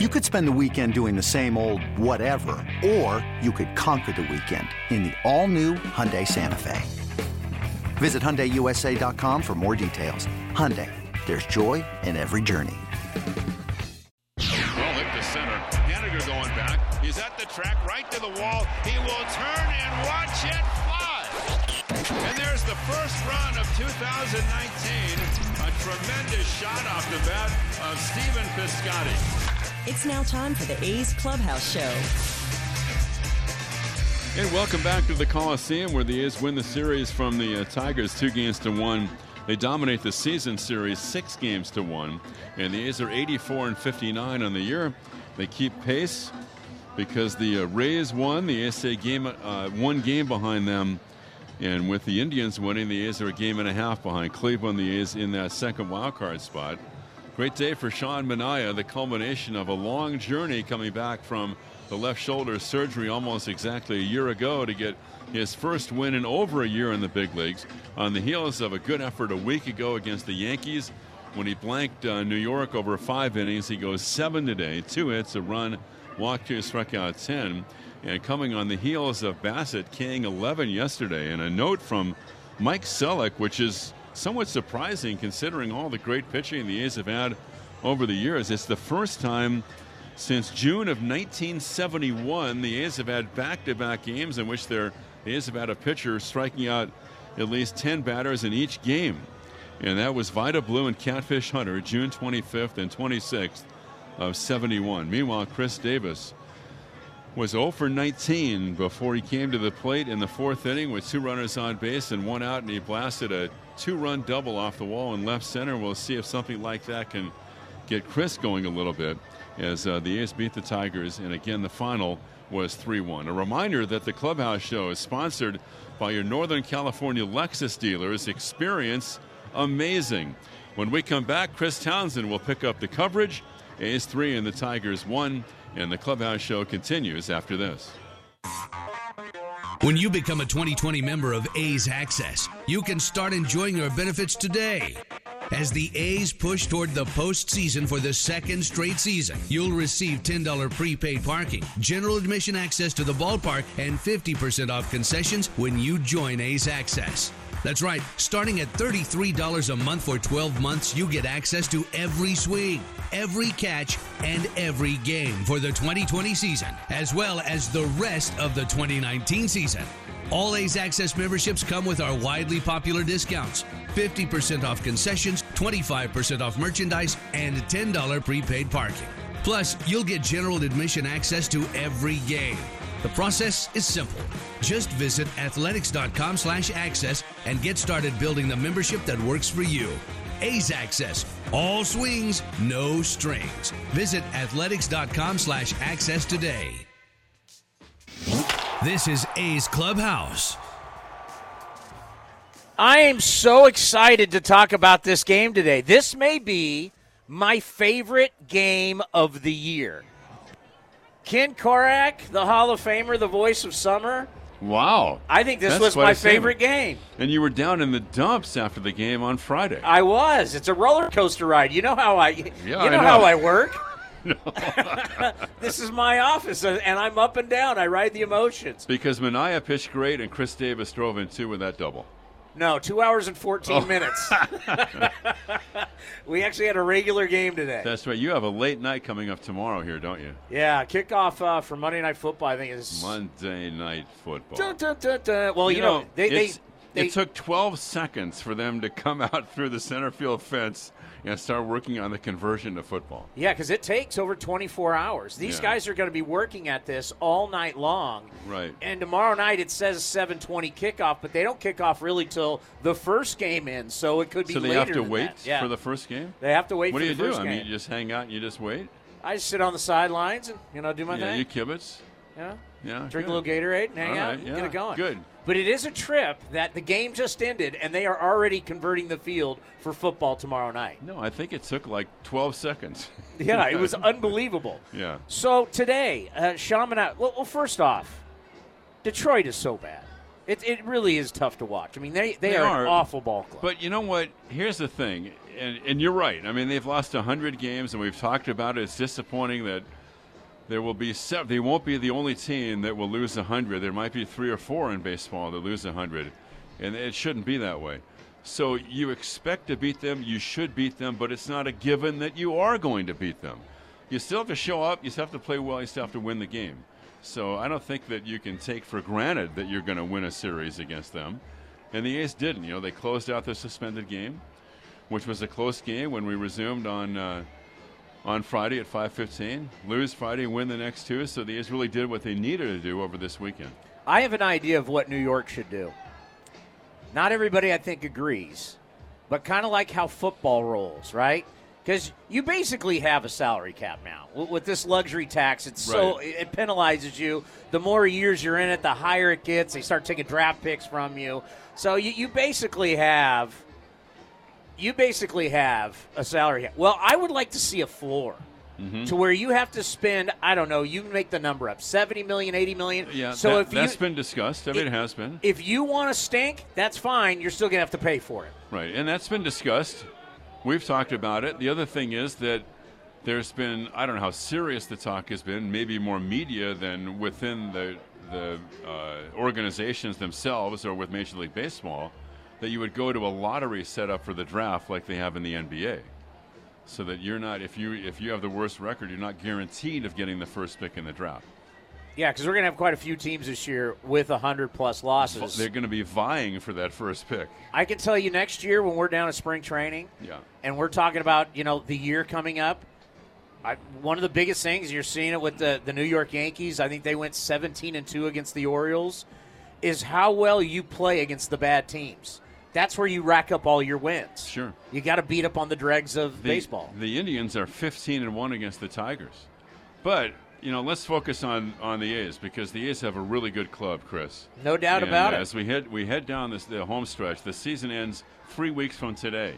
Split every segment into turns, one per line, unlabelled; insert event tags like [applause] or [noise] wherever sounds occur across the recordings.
You could spend the weekend doing the same old whatever, or you could conquer the weekend in the all-new Hyundai Santa Fe. Visit HyundaiUSA.com for more details. Hyundai, there's joy in every journey.
Well hit to center. Haniger going back. He's at the track, right to the wall. He will turn and watch it fly. And there's the first run of 2019. A tremendous shot off the bat of Stephen Piscotty.
It's now time for the A's Clubhouse Show.
And welcome back to the Coliseum where the A's win the series from the uh, Tigers two games to one. They dominate the season series six games to one. And the A's are 84 and 59 on the year. They keep pace because the uh, Rays won. The A's stay game, uh, one game behind them. And with the Indians winning, the A's are a game and a half behind Cleveland. The A's in that second wild card spot. Great day for Sean Manaea, the culmination of a long journey coming back from the left shoulder surgery almost exactly a year ago to get his first win in over a year in the big leagues on the heels of a good effort a week ago against the Yankees when he blanked uh, New York over five innings. He goes seven today, two hits, a run, walked two, struck out 10. And coming on the heels of Bassitt, King 11 yesterday, and a note from Mike Selleck, which is somewhat surprising considering all the great pitching the A's have had over the years. It's the first time since June of 1971 the A's have had back-to-back games in which their the A's have had a pitcher striking out at least 10 batters in each game. And that was Vida Blue and Catfish Hunter, June 25th and 26th of 71. Meanwhile, Khris Davis was 0 for 19 before he came to the plate in the fourth inning with two runners on base and one out, and he blasted a two run double off the wall in left center. We'll see if something like that can get Khris going a little bit as uh, the A's beat the Tigers. And again, the final was 3 1. A reminder that the Clubhouse Show is sponsored by your Northern California Lexus dealers. Experience amazing. When we come back, Chris Townsend will pick up the coverage. A's 3 and the Tigers 1. And the Clubhouse Show continues after this.
When you become a 2020 member of A's Access, you can start enjoying your benefits today. As the A's push toward the postseason for the second straight season, you'll receive $10 prepaid parking, general admission access to the ballpark, and 50% off concessions when you join A's Access. That's right, starting at $33 a month for 12 months, you get access to every swing, every catch, and every game for the 2020 season, as well as the rest of the 2019 season. All A's Access memberships come with our widely popular discounts 50% off concessions, 25% off merchandise, and $10 prepaid parking. Plus, you'll get general admission access to every game. The process is simple. Just visit athletics.com slash access and get started building the membership that works for you. A's Access. All swings, no strings. Visit athletics.com slash access today. This is A's Clubhouse.
I am so excited to talk about this game today. This may be my favorite game of the year. Ken Korach, the Hall of Famer, the voice of summer.
Wow.
I think this
That's
was my favorite game.
And you were down in the dumps after the game on Friday.
I was. It's a roller coaster ride. You know how I yeah, you [laughs]
I
know,
know.
how I work. this is my office and I'm up and down. I ride the emotions.
because Manaea pitched great and Khris Davis drove in two with that double.
No, 2 hours and 14
Oh.
minutes. [laughs] we actually had a regular game today.
That's right. You have a late night coming up tomorrow here, don't you?
yeah, kickoff uh, for Monday Night Football I think is
Monday night football.
Dun, dun, dun. Well, you, know, they, they, they
it took 12 seconds for them to come out through the center field fence and start working on the conversion to football.
Yeah, because it takes over 24 hours. These
Yeah.
guys are going to be working at this all night long.
Right.
And tomorrow night it says 7:20 kickoff, but they don't kick off really till the first game ends, so it could be
So they have to wait.
Yeah.
for the first game?
They have to wait
What
for
do you
the
do?
first
I mean, you just hang out and you just wait?
I just sit on the sidelines and you know do my
yeah,
thing.
you kibitz?
yeah.
Yeah.
Drink
good.
a little Gatorade and hang
All
out
right,
and
yeah,
get it going.
Good.
But it is a trip that the game just ended, and they are already converting the field for football tomorrow night.
No, I think it took like 12 seconds. [laughs]
Yeah, it was [laughs] unbelievable.
Yeah.
So today, uh, Shaman, well, well, first off, Detroit is so bad. It, it really is tough to watch. I mean, they, they,
They
are,
are.
an awful ball club.
But you know what? Here's the thing. and, and you're right. I mean, they've lost 100 games, and we've talked about it. It's disappointing that there will be seven. They won't be the only team that will lose 100. There might be three or four in baseball that lose 100, and it shouldn't be that way. So you expect to beat them, you should beat them, but it's not a given that you are going to beat them. You still have to show up, you still have to play well, you still have to win the game. So I don't think that you can take for granted that you're going to win a series against them. And the A's didn't. You know, they closed out the suspended game, which was a close game when we resumed on uh, on Friday at 5:15. Lose Friday, win the next two. So the A's really did what they needed to do over this weekend.
I have an idea of what New York should do. Not everybody, I think, agrees, but kind of like how football rolls, right? Because you basically have a salary cap now with this luxury tax. It's so it penalizes you. The more years you're in it, the higher it gets. They start taking draft picks from you. So you, you basically have you basically have a salary. Well, I would like to see a floor.
Mm-hmm.
To where you have to spend, I don't know, you make the number up, 70 million, 80 million.
Yeah,
so
that,
if you,
that's been discussed. I mean, it, has been.
if you want to stink, that's fine. You're still going to have to pay for it.
Right, and that's been discussed. We've talked about it. The other thing is that there's been I don't know how serious the talk has been, maybe more media than within the the uh, organizations themselves or with Major League Baseball, that you would go to a lottery set up for the draft like they have in the NBA, so that you're not if you if you have the worst record, you're not guaranteed of getting the first pick in the draft.
Yeah, because we're going to have quite a few teams this year with 100 plus losses.
They're going to be vying for that first pick.
I can tell you next year when we're down at spring training
Yeah.
and we're talking about, you know, the year coming up, I, one of the biggest things you're seeing it with the, the New York Yankees. I think they went 17 and 2 against the Orioles. Is how well you play against the bad teams. That's where you rack up all your wins.
Sure.
You got to beat up on the dregs of
the,
baseball.
The Indians are 15 and one against the Tigers, but you know, let's focus on on the A's because the A's have a really good club, Chris.
No doubt
And
about it.
As we head we head down this the home stretch, the season ends three weeks from today.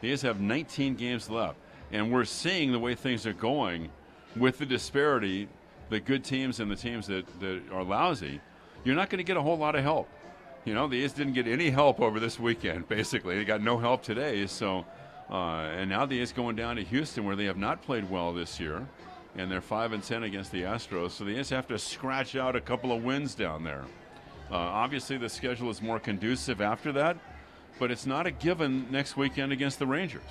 The A's have 19 games left, and we're seeing the way things are going with the disparity, the good teams and the teams that, that are lousy. You're not going to get a whole lot of help. You know, the A's didn't get any help over this weekend. Basically, they got no help today. So, uh, and now the A's going down to Houston, where they have not played well this year, and they're five and ten against the Astros. So the A's have to scratch out a couple of wins down there. Uh, obviously, the schedule is more conducive after that, but it's not a given next weekend against the Rangers.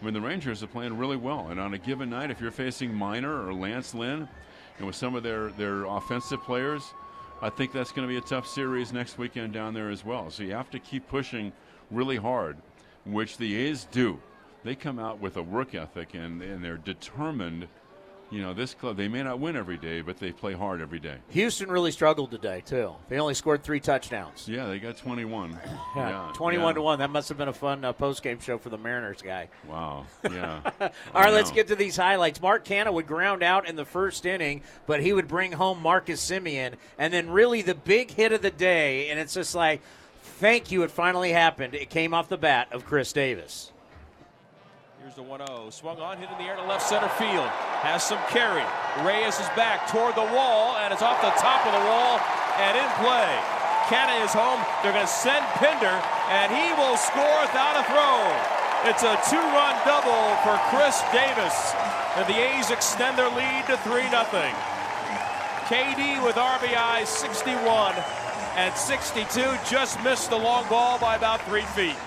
I mean, the Rangers are playing really well, and on a given night, if you're facing Minor or Lance Lynn, and with some of their their offensive players, I think that's going to be a tough series next weekend down there as well. So you have to keep pushing really hard, which the A's do. They come out with a work ethic and, and they're determined. You know, this club, they may not win every day, but they play hard every day.
Houston really struggled today too. They only scored three touchdowns.
Yeah, they got 21. [laughs]
Yeah,
Yeah,
21
yeah.
to 1. That must have been a fun uh, post game show for the Mariners guy.
Wow. [laughs] Yeah.
All right, let's get to these highlights. Mark Canha would ground out in the first inning, but he would bring home Marcus Semien. And then, really, the big hit of the day, and it's just like, thank you, it finally happened. It came off the bat of Khris Davis.
Here's the 1 0. Swung on, hit in the air to left center field. Has some carry. Reyes is back toward the wall, and it's off the top of the wall and in play. Canha is home. They're going to send Pinder, and he will score without a throw. It's a two run double for Khris Davis. And the A's extend their lead to 3 0. KD with RBI 61 and 62 just missed the long ball by about three feet.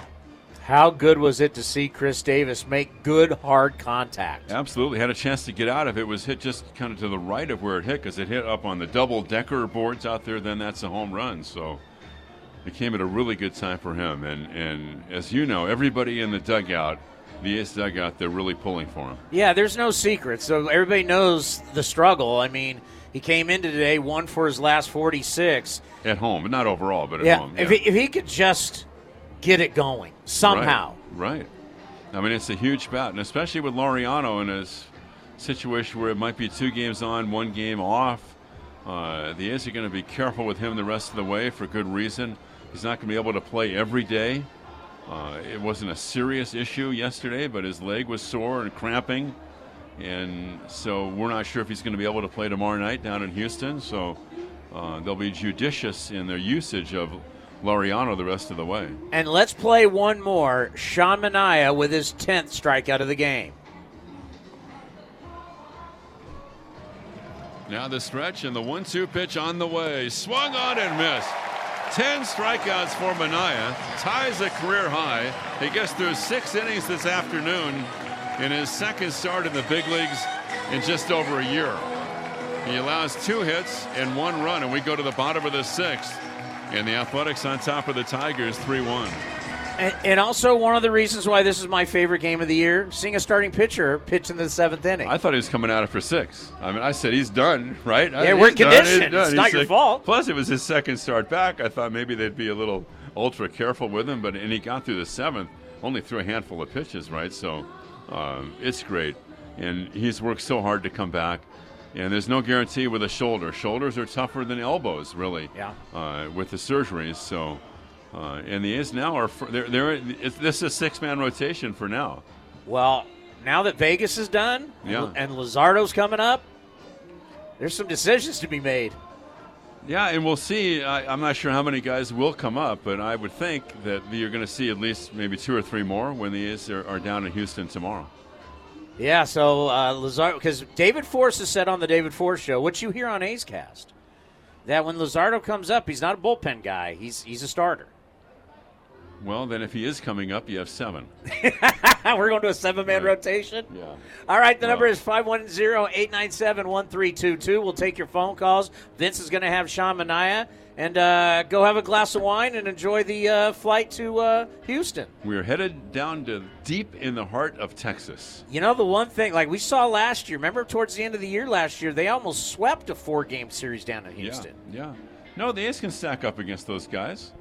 How good was it to see Khris Davis make good, hard contact?
Absolutely. Had a chance to get out of it. Was hit just kind of to the right of where it hit because it hit up on the double decker boards out there. Then that's a home run. So it came at a really good time for him. And, and as you know, everybody in the dugout, the A's dugout, they're really pulling for him.
Yeah, there's no secret. So everybody knows the struggle. I mean, he came into today, one for his last 46.
At home, but not overall, but at
Yeah,
home.
if, he, if he could just get it going somehow.
Right, right. I mean, it's a huge bat, and especially with Laureano in his situation where it might be two games on, one game off. Uh, the A's are going to be careful with him the rest of the way for good reason. He's not going to be able to play every day. Uh, it wasn't a serious issue yesterday, but his leg was sore and cramping. And so we're not sure if he's going to be able to play tomorrow night down in Houston. So uh, they'll be judicious in their usage of Laureano the rest of the way.
And let's play one more. Sean Manaea with his 10th strikeout of the game.
Now the stretch and the one-two pitch on the way. Swung on and missed. Ten strikeouts for Manaea. Ties a career high. He gets through six innings this afternoon in his second start in the big leagues in just over a year. He allows two hits and one run, and we go to the bottom of the sixth. And the Athletics on top of the Tigers 3 1.
And, and, also one of the reasons why this is my favorite game of the year, seeing a starting pitcher pitch in the seventh inning.
I thought he was coming out of for six. I mean, I said he's done, right?
Yeah, we're conditioned. It's not your fault.
Plus, it was his second start back. I thought maybe they'd be a little ultra careful with him, but and he got through the seventh, only threw a handful of pitches, right? So um, it's great, and he's worked so hard to come back. And there's no guarantee with a shoulder. Shoulders are tougher than elbows, really.
Yeah.
Uh, with the surgeries, so uh, and the A's now are they're, they're this is a six man rotation for now.
Well, now that Vegas is done,
yeah.
and Luzardo's coming up, there's some decisions to be made.
Yeah, and we'll see. I, am not sure how many guys will come up, but I would think that you're going to see at least maybe two or three more when the A's are, are down in Houston tomorrow.
Yeah, so uh, Luzardo, because David Forst has said on the David Forst show, what you hear on A's Cast, that when Luzardo comes up, he's not a bullpen guy. He's he's a starter.
Well, then if he is coming up, you have seven. [laughs]
We're going to a seven man right. rotation?
Yeah.
All right, the well, number is 510 897 1322. We'll take your phone calls. Vince is going to have Sean Manaea. And uh, go have a glass of wine and enjoy the uh, flight to uh, Houston.
We're headed down to deep in the heart of Texas.
You know, the one thing, like we saw last year, remember towards the end of the year last year, they almost swept a four game series down in Houston.
Yeah. yeah. No, the A's can stack up against those guys.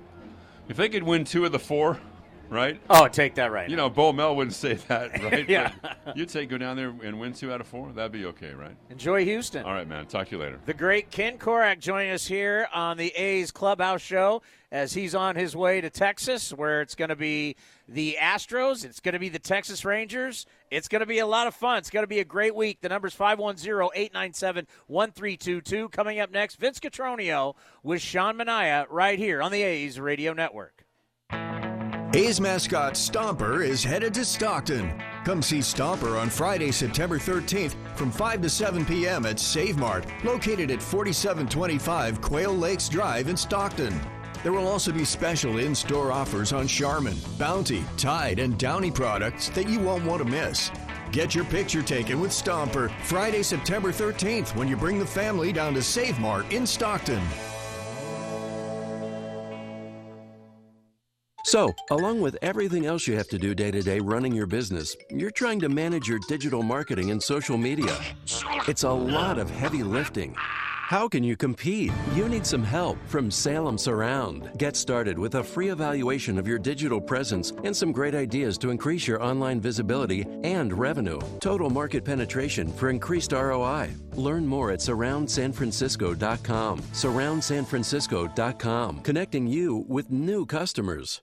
If they could win two of the four, right?
Oh, take that right.
You know, Bo Mel wouldn't say that, [laughs] right?
yeah.
But you'd say go down there and win two out of four. That'd be okay, right?
Enjoy Houston.
All right, man. Talk to you later.
The great Ken Korach joining us here on the A's Clubhouse Show as he's on his way to Texas, where it's going to be the Astros. It's going to be the Texas Rangers. It's going to be a lot of fun. It's going to be a great week. The number's 510 897 1322. Coming up next, Vince Cotroneo with Sean Manaea right here on the A's Radio Network.
A's mascot Stomper is headed to Stockton. Come see Stomper on Friday, September 13th from 5 to 7 p.m. at Save Mart, located at 4725 Quail Lakes Drive in Stockton. There will also be special in store offers on Charmin, Bounty, Tide, and Downy products that you won't want to miss. Get your picture taken with Stomper Friday, September 13th when you bring the family down to Save Mart in Stockton.
So, along with everything else you have to do day to day running your business, you're trying to manage your digital marketing and social media. It's a lot of heavy lifting. How can you compete? You need some help from Salem Surround. Get started with a free evaluation of your digital presence and some great ideas to increase your online visibility and revenue. Total market penetration for increased ROI. Learn more at surroundsanfrancisco.com. Surroundsanfrancisco.com, connecting you with new customers.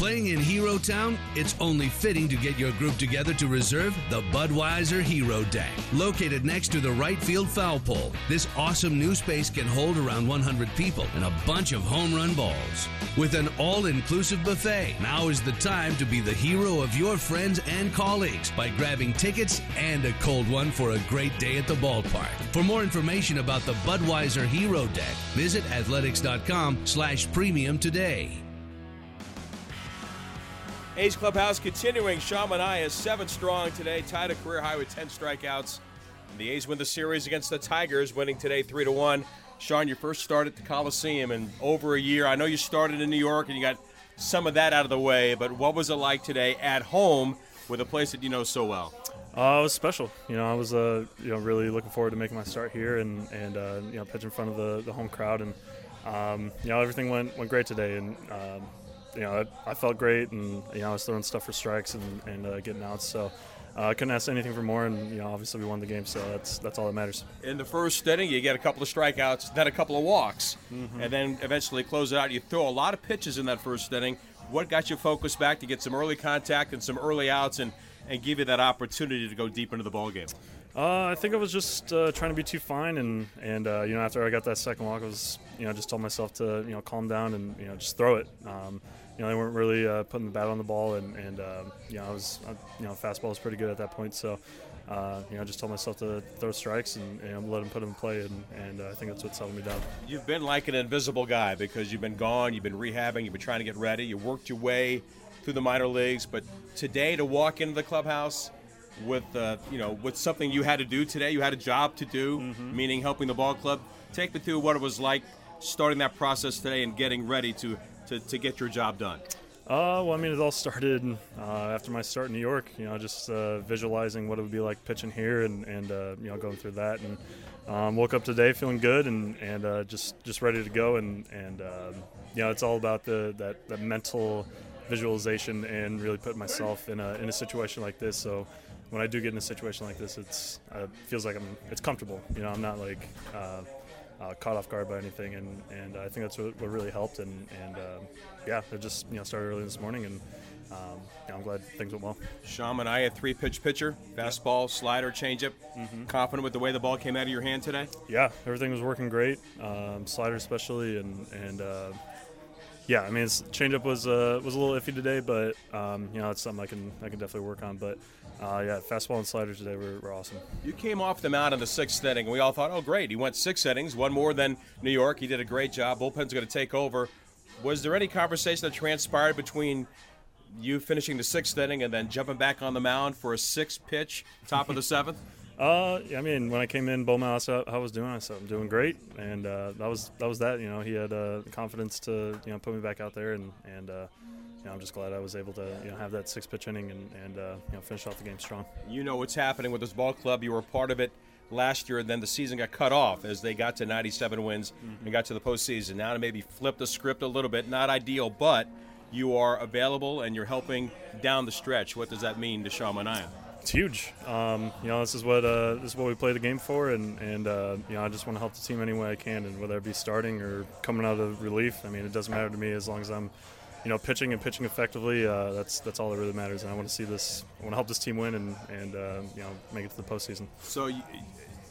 Playing in Hero Town, it's only fitting to get your group together to reserve the Budweiser Hero Deck. Located next to the right field foul pole, this awesome new space can hold around 100 people and a bunch of home run balls. With an all inclusive buffet, now is the time to be the hero of your friends and colleagues by grabbing tickets and a cold one for a great day at the ballpark. For more information about the Budweiser Hero Deck, visit athletics.com slash premium today.
A's Clubhouse continuing. Sean Manaea is seven strong today, tied a career high with 10 strikeouts. And the A's win the series against the Tigers, winning today 3 to 1. Sean, your first start at the Coliseum in over a year. I know you started in New York and you got some of that out of the way, but what was it like today at home with a place that you know so well?
Uh, it was special. You know, I was uh, you know really looking forward to making my start here and and uh, you know pitch in front of the, the home crowd and Um, you know, everything went went great today, and um, you know, I, I, felt great, and you know, I was throwing stuff for strikes and, and uh, getting outs. So uh, I couldn't ask anything for more, and you know, obviously we won the game, so that's that's all that matters.
In the first inning, you get a couple of strikeouts, then a couple of walks, mm-hmm. and then eventually close it out. You throw a lot of pitches in that first inning. What got you focused back to get some early contact and some early outs, and and give you that opportunity to go deep into the ball game?
Uh, I think I was just uh, trying to be too fine, and and uh, you know after I got that second walk, I was you know just told myself to you know calm down and you know just throw it. Um, you know, they weren't really uh, putting the bat on the ball, and, and um, you know, I was, uh, you know, fastball was pretty good at that point. So, uh, you know, I just told myself to throw strikes and, and let them put them in play, and, and uh, I think that's what settled me down.
You've been like an invisible guy because you've been gone, you've been rehabbing, you've been trying to get ready, you worked your way through the minor leagues, but today to walk into the clubhouse with, uh, you know, with something you had to do today, you had a job to do, mm-hmm. meaning helping the ball club. Take me through what it was like starting that process today and getting ready to to, to get your job done?
Uh, well, I mean, it all started uh, after my start in New York. You know, just uh, visualizing what it would be like pitching here, and, and uh, you know, going through that, and um, woke up today feeling good, and and uh, just just ready to go, and and um, you know, it's all about the that, that mental visualization and really putting myself in a in a situation like this. So when I do get in a situation like this, it's uh, feels like I'm it's comfortable. You know, I'm not like uh, caught off guard by anything, and, and I think that's what, what really helped. And, and uh, yeah, it just you know started early this morning, and um, yeah, I'm glad things went well.
Sean Manaea, a three pitch pitcher, fastball, slider, changeup. Mm-hmm. Confident with the way the ball came out of your hand today?
Yeah, everything was working great, um, slider especially, and and uh, yeah, I mean, his changeup was uh, was a little iffy today, but um, you know, it's something I can I can definitely work on. But uh, yeah, fastball and sliders today were, were, awesome.
You came off the mound in the sixth inning, and we all thought, oh, great. He went six innings, one more than New York. He did a great job. Bullpen's going to take over. Was there any conversation that transpired between you finishing the sixth inning and then jumping back on the mound for a sixth pitch, top of the [laughs] seventh?
Uh, I mean, when I came in, Bowman asked how I was doing. I said I'm doing great, and uh, that was that was that. You know, he had uh, confidence to you know put me back out there, and and uh, you know, I'm just glad I was able to you know have that six pitch inning and, and uh, you know finish off the game strong.
You know what's happening with this ball club. You were a part of it last year, and then the season got cut off as they got to 97 wins mm-hmm. and got to the postseason. Now to maybe flip the script a little bit, not ideal, but you are available and you're helping down the stretch. What does that mean to Sean Manaea?
It's huge. Um, you know, this is what uh, this is what we play the game for, and and uh, you know, I just want to help the team any way I can, and whether it be starting or coming out of relief. I mean, it doesn't matter to me as long as I'm you know, pitching and pitching effectively, uh, that's that's all that really matters. And I want to see this. I want to help this team win and and uh, you know make it to the postseason.
So you,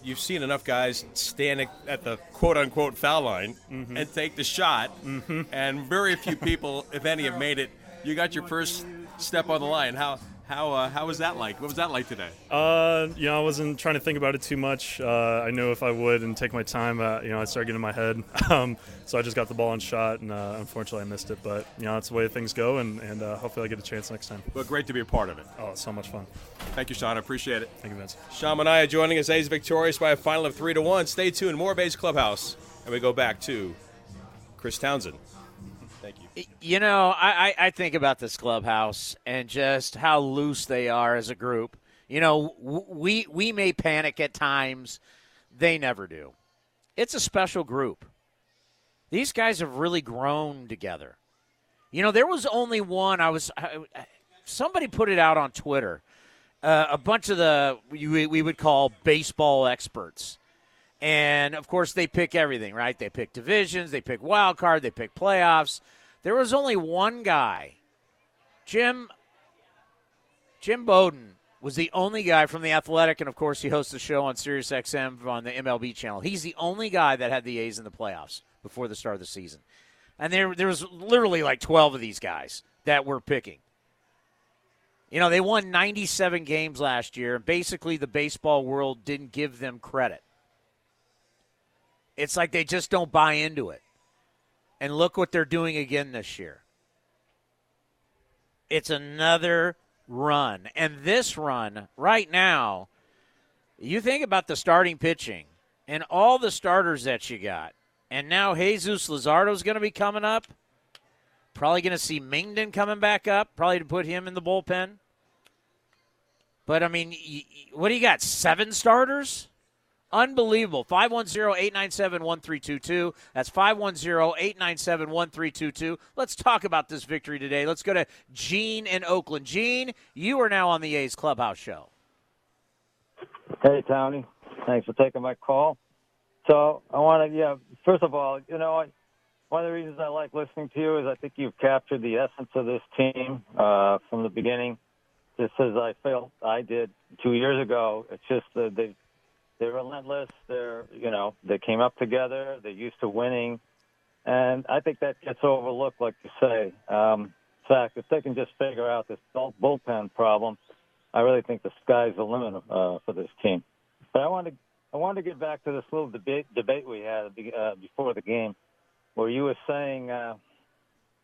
you've seen enough guys stand at the quote unquote foul line mm-hmm. and take the shot, mm-hmm. and very few people, if any, have made it. You got your first step on the line. How how uh, how was that like? What was that like today?
Uh, you know, I wasn't trying to think about it too much. Uh, I knew if I would and take my time, uh, you know, I'd start getting in my head. [laughs] Um, so I just got the ball and shot, and uh, unfortunately, I missed it. But you know, that's the way things go, and, and uh, hopefully, I get a chance next time.
But great to be a part of it.
Oh, it's so much fun.
Thank you, Sean. I appreciate it.
Thank you, Vince.
Sean Manaea joining us. A's victorious by a final of three to one. Stay tuned. More A's Clubhouse, and we go back to Chris Townsend.
You know, I, I think about this clubhouse and just how loose they are as a group. You know, we we may panic at times. They never do. It's a special group. These guys have really grown together. You know, there was only one. I was I, somebody put it out on Twitter. Uh, a bunch of the we, we would call baseball experts. And of course, they pick everything, right? They pick divisions, they pick wild card, they pick playoffs. There was only one guy, Jim. Jim Bowden was the only guy from the Athletic, and of course, he hosts the show on Sirius XM on the MLB channel. He's the only guy that had the A's in the playoffs before the start of the season, and there there was literally like twelve of these guys that were picking. You know, they won 97 games last year, and basically the baseball world didn't give them credit. It's like they just don't buy into it. And look what they're doing again this year. It's another run. And this run, right now, you think about the starting pitching and all the starters that you got. And now Jesus Luzardo's going to be coming up. Probably going to see Mengden coming back up, probably to put him in the bullpen. But, I mean, what do you got? Seven starters Unbelievable. 510-897-1322. That's 510-897-1322. Let's talk about this victory today. Let's go to Gene in Oakland. Gene, you are now on the A's Clubhouse Show.
Hey, Tony. Thanks for taking my call. So I want to, yeah, first of all, you know, one of the reasons I like listening to you is I think you've captured the essence of this team uh, from the beginning, just as I felt I did two years ago. It's just that they they're relentless. They're you know they came up together. They're used to winning, and I think that gets overlooked, like you say. Um, fact, if they can just figure out this bullpen problem, I really think the sky's the limit uh, for this team. But I want to I wanted to get back to this little debate debate we had uh, before the game, where you were saying, uh,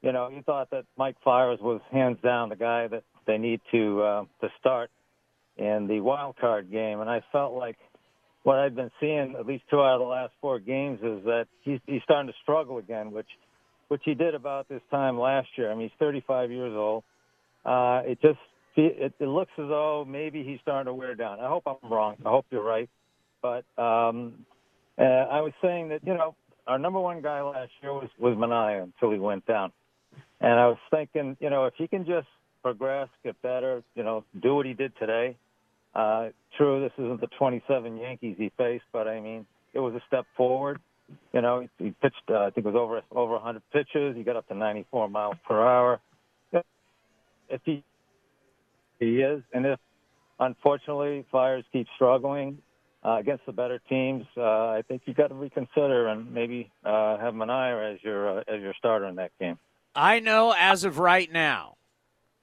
you know, you thought that Mike Fiers was hands down the guy that they need to uh, to start in the wild card game, and I felt like what I've been seeing at least two out of the last four games is that he's he's starting to struggle again, which which he did about this time last year. I mean, he's 35 years old. Uh, it just it, it looks as though maybe he's starting to wear down. I hope I'm wrong. I hope you're right. But um, uh, I was saying that you know our number one guy last year was was Manaea until he went down, and I was thinking you know if he can just progress, get better, you know, do what he did today. Uh, true, this isn't the 27 Yankees he faced, but I mean it was a step forward. You know, he, he pitched uh, I think it was over over 100 pitches. He got up to 94 miles per hour. If he he is, and if unfortunately Fiers keep struggling, uh, against the better teams, uh, I think you got to reconsider and maybe uh, have Manaea as your uh, as your starter in that game.
I know as of right now,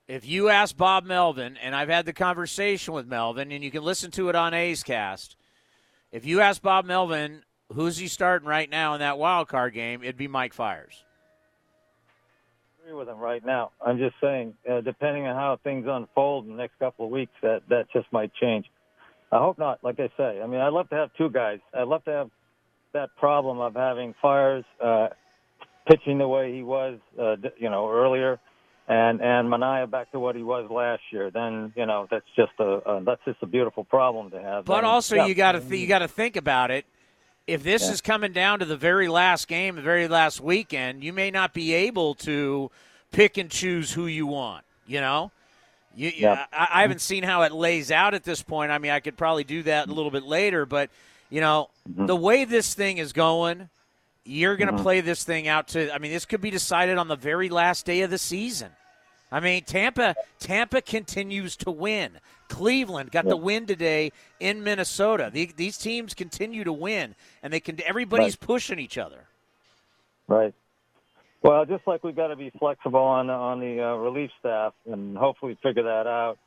if you ask Bob Melvin, and I've had the conversation with Melvin, and you can listen to it on A's Cast. If you ask Bob Melvin who's he starting right now in that wild card game, it'd be Mike Fiers.
Agree with him right now. I'm just saying, uh, depending on how things unfold in the next couple of weeks, that that just might change. I hope not. Like I say, I mean, I'd love to have two guys. I'd love to have that problem of having Fiers uh, pitching the way he was, uh, you know, earlier, and and Manaea back to what he was last year. Then you know that's just a uh, that's just a beautiful problem to have.
But also, yeah. you got to th- you got to think about it. If this yeah. is coming down to the very last game, the very last weekend, you may not be able to pick and choose who you want. You know. You, yeah. I, I, haven't seen how it lays out at this point. I mean, I could probably do that a little bit later, but you know, mm-hmm. the way this thing is going, you're going to mm-hmm. play this thing out to. I mean, this could be decided on the very last day of the season. I mean, Tampa Tampa continues to win. Cleveland got the win today in Minnesota. The, these teams continue to win, and they can. Everybody's right. pushing each other.
Right. Well, just like we've got to be flexible on on the uh, relief staff and hopefully figure that out.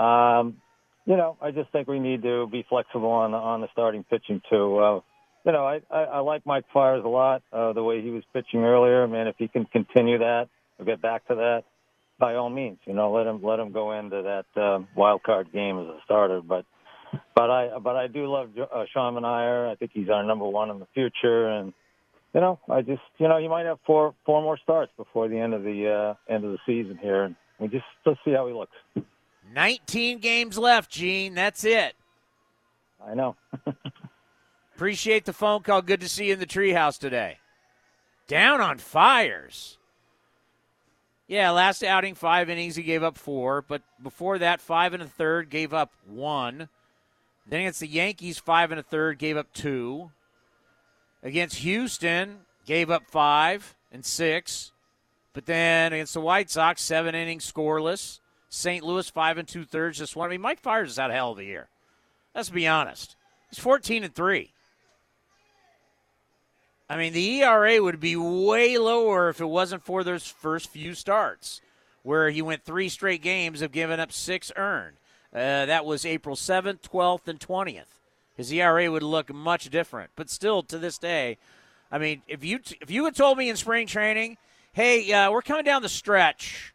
Um, you know, I just think we need to be flexible on the, on the starting pitching too. Uh, you know, I, I, I like Mike Fiers a lot, uh, the way he was pitching earlier. I mean, if he can continue that or get back to that, by all means, you know, let him let him go into that uh, wild card game as a starter. But but I but I do love uh, Sean Manaea. I think he's our number one in the future, and you know, I just, you know, you might have four four more starts before the end of the uh, end of the season here, and we just let's see how he looks.
19 games left, Gene. That's it.
I know. [laughs]
Appreciate the phone call. Good to see you in the treehouse today. Down on Fiers. Yeah, last outing, five innings, he gave up four. But before that, five and a third, gave up one. Then against the Yankees, five and a third, gave up two. Against Houston, gave up five and six. But then against the White Sox, seven innings scoreless. St. Louis, five and two thirds, just one. I mean, Mike Fiers is a hell of a year. Let's be honest. He's 14 and three. I mean, the ERA would be way lower if it wasn't for those first few starts, where he went three straight games of giving up six earned. Uh, that was April 7th, 12th, and 20th his ERA would look much different. But still, to this day, I mean, if you t- if you had told me in spring training, hey, uh, we're coming down the stretch.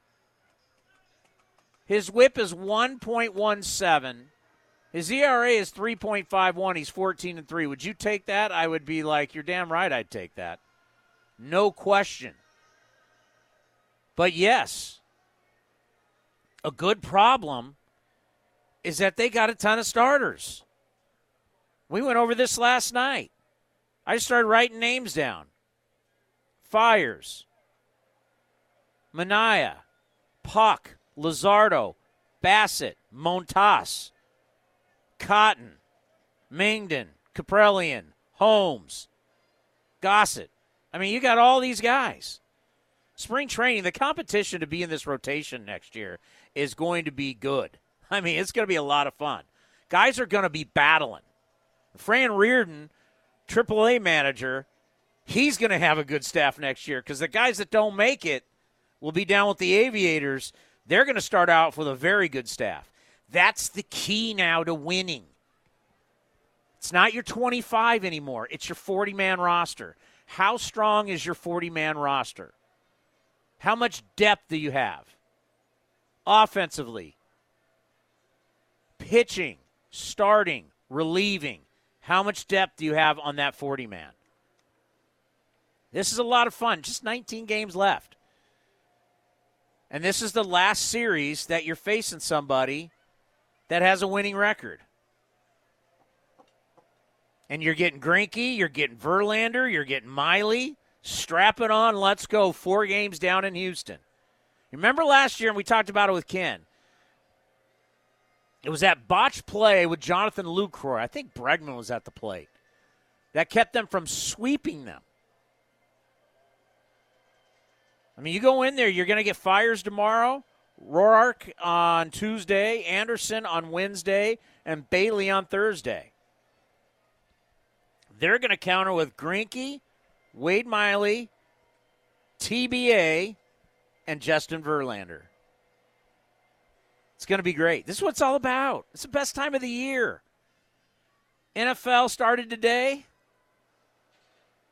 His WHIP is 1.17. His ERA is 3.51. He's 14 and 3. Would you take that? I would be like, you're damn right I'd take that. No question. But yes, a good problem is that they got a ton of starters We went over this last night. I started writing names down. Fiers, Manaea, Puk, Luzardo, Bassitt, Montas, Cotton, Mengden, Kaprielian, Holmes, Gossett. I mean, you got all these guys. Spring training, the competition to be in this rotation next year is going to be good. [laughs] I mean, it's going to be a lot of fun. Guys are going to be battling. Fran Riordan, AAA manager, he's going to have a good staff next year because the guys that don't make it will be down with the Aviators. They're going to start out with a very good staff. That's the key now to winning. It's not your 25 anymore, it's your 40 man roster. How strong is your 40 man roster? How much depth do you have? Offensively, pitching, starting, relieving. How much depth do you have on that 40 man? This is a lot of fun. Just 19 games left. And this is the last series that you're facing somebody that has a winning record. And you're getting Greinke, you're getting Verlander, you're getting Miley. Strap it on, let's go. Four games down in Houston. Remember last year, and we talked about it with Ken. It was that botch play with Jonathan Lucroy. I think Bregman was at the plate. That kept them from sweeping them. I mean, you go in there, you're going to get Fiers tomorrow, Roark on Tuesday, Anderson on Wednesday, and Bailey on Thursday. They're going to counter with Greinke, Wade Miley, TBA, and Justin Verlander. It's going to be great. This is what it's all about. It's the best time of the year. NFL started today.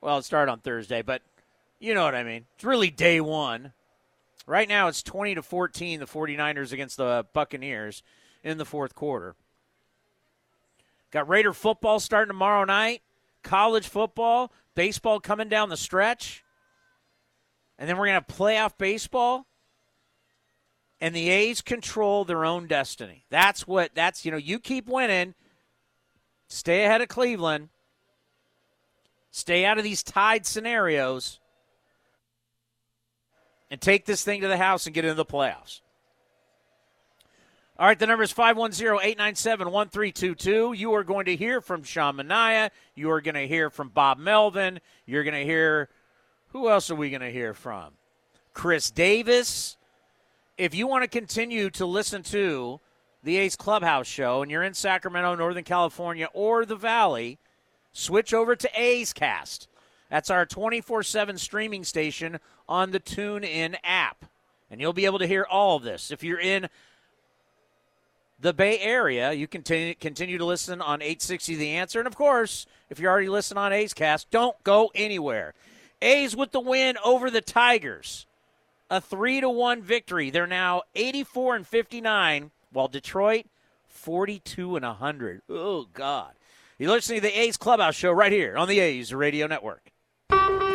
Well, it started on Thursday, but you know what I mean. It's really day one. Right now, it's 20 to 14, the 49ers against the Buccaneers in the fourth quarter. Got Raider football starting tomorrow night, college football, baseball coming down the stretch. And then we're going to playoff baseball and the A's control their own destiny. That's what that's you know, you keep winning, stay ahead of Cleveland, stay out of these tied scenarios, and take this thing to the house and get into the playoffs. All right, the number is 510-897-1322. You are going to hear from Sean Manaea. You are going to hear from Bob Melvin. You're going to hear who else are we going to hear from? Khris Davis if you want to continue to listen to the A's Clubhouse show and you're in Sacramento, Northern California, or the Valley, switch over to A's Cast. That's our 24 7 streaming station on the TuneIn app. And you'll be able to hear all of this. If you're in the Bay Area, you continue, continue to listen on 860 The Answer. And of course, if you're already listening on A's Cast, don't go anywhere. A's with the win over the Tigers a 3 to 1 victory. They're now 84 and 59 while Detroit 42 and 100. Oh god. You're listening to the A's Clubhouse show right here on the A's Radio Network.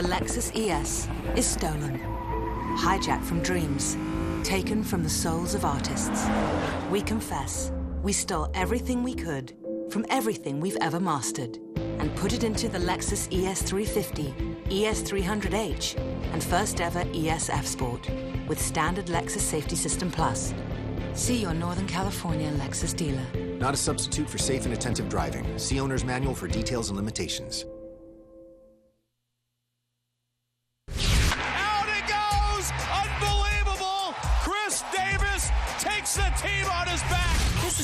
The Lexus ES is stolen. Hijacked from dreams. Taken from the souls of artists. We confess, we stole everything we could from everything we've ever mastered and put it into the Lexus ES350, ES300H, and first ever ESF Sport with standard Lexus Safety System Plus. See your Northern California Lexus dealer.
Not a substitute for safe and attentive driving. See owner's manual for details and limitations.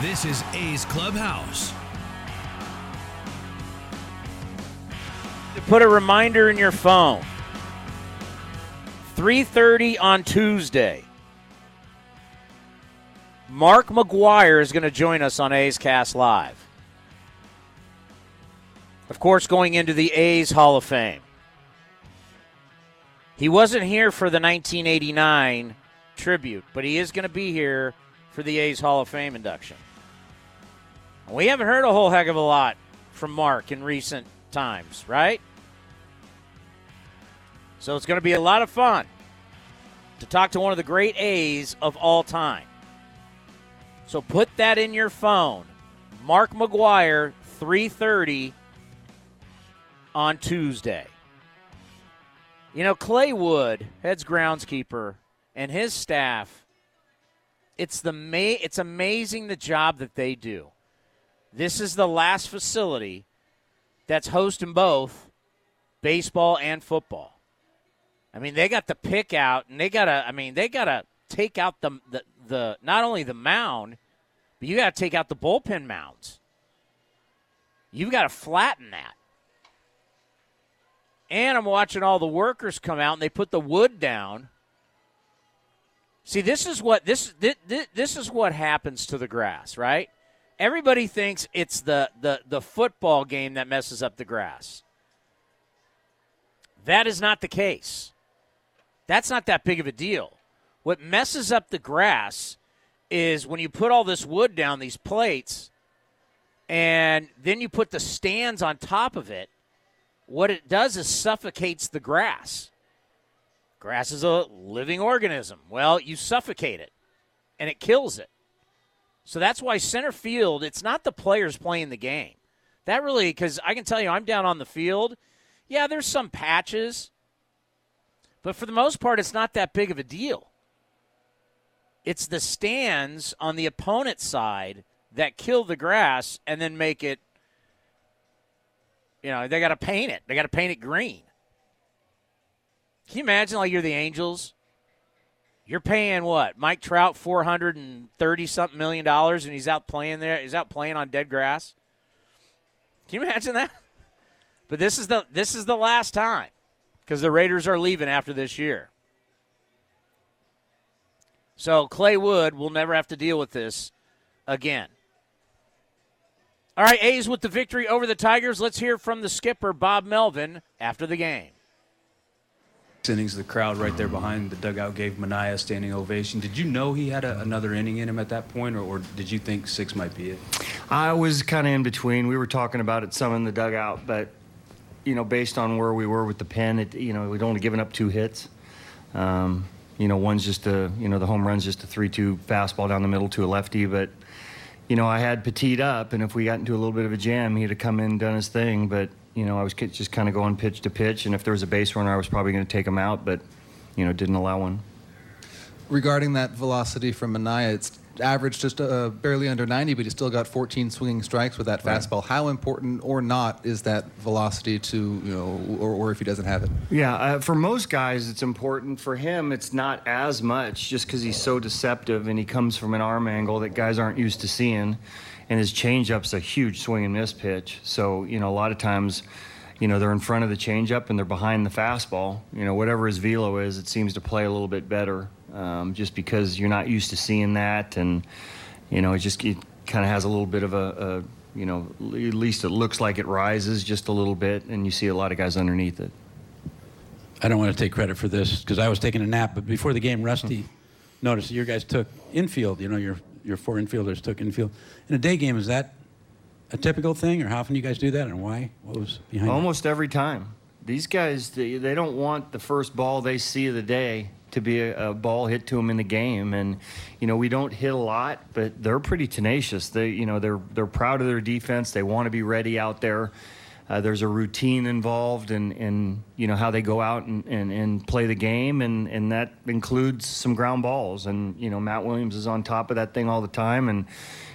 This is A's Clubhouse.
Put a reminder in your phone. 3:30 on Tuesday. Mark McGwire is going to join us on A's Cast Live. Of course, going into the A's Hall of Fame. He wasn't here for the 1989 tribute, but he is going to be here for the A's Hall of Fame induction. We haven't heard a whole heck of a lot from Mark in recent times, right? So it's going to be a lot of fun to talk to one of the great A's of all time. So put that in your phone. Mark McGwire, 3:30 on Tuesday. You know, Clay Wood, heads groundskeeper, and his staff, it's the ma- it's amazing the job that they do. This is the last facility that's hosting both baseball and football. I mean, they got the pick out, and they gotta. I mean, they gotta take out the the, the not only the mound, but you got to take out the bullpen mounds. You've got to flatten that. And I'm watching all the workers come out and they put the wood down. See, this is what this this, this is what happens to the grass, right? Everybody thinks it's the, the the football game that messes up the grass. That is not the case. That's not that big of a deal. What messes up the grass is when you put all this wood down, these plates, and then you put the stands on top of it, what it does is suffocates the grass. Grass is a living organism. Well, you suffocate it and it kills it. So that's why center field, it's not the players playing the game. That really, because I can tell you, I'm down on the field. Yeah, there's some patches, but for the most part, it's not that big of a deal. It's the stands on the opponent side that kill the grass and then make it you know, they got to paint it. They got to paint it green. Can you imagine like you're the Angels? You're paying what? Mike Trout 430 something million dollars and he's out playing there. He's out playing on dead grass. Can you imagine that? But this is the this is the last time because the Raiders are leaving after this year. So Clay Wood will never have to deal with this again. All right, A's with the victory over the Tigers. Let's hear from the skipper, Bob Melvin, after the game.
Innings, the crowd right there behind the dugout gave Manaea a standing ovation. Did you know he had a, another inning in him at that point, or, or did you think six might be it?
I was kind of in between. We were talking about it some in the dugout, but you know, based on where we were with the pen, it, you know, we'd only given up two hits. Um, you know, one's just a, you know, the home run's just a three-two fastball down the middle to a lefty, but you know, I had Petit up, and if we got into a little bit of a jam, he'd have come in and done his thing. But you know, I was just kind of going pitch to pitch, and if there was a base runner, I was probably going to take him out, but you know, didn't allow one.
Regarding that velocity from Manaea, it's averaged just uh, barely under 90, but he still got 14 swinging strikes with that fastball. Right. How important or not is that velocity to, you know, or, or if he doesn't have it?
Yeah, uh, for most guys, it's important. For him, it's not as much just because he's so deceptive and he comes from an arm angle that guys aren't used to seeing. And his changeup's a huge swing and miss pitch. So, you know, a lot of times, you know, they're in front of the changeup and they're behind the fastball. You know, whatever his velo is, it seems to play a little bit better um, just because you're not used to seeing that, and you know, it just it kind of has a little bit of a, a, you know, at least it looks like it rises just a little bit, and you see a lot of guys underneath it.
I don't want to take credit for this because I was taking a nap, but before the game, Rusty noticed that your guys took infield. You know, your your four infielders took infield. In a day game, is that a typical thing, or how often do you guys do that, and why? What was behind?
Almost
that?
every time. These guys, they, don't want the first ball they see of the day to be a, a, ball hit to them in the game. And you know, we don't hit a lot, but they're pretty tenacious. They, you know, they're they're proud of their defense. They want to be ready out there. Uh, there's a routine involved in, in you know how they go out and, and, and play the game, and, and that includes some ground balls. And you know Matt Williams is on top of that thing all the time. And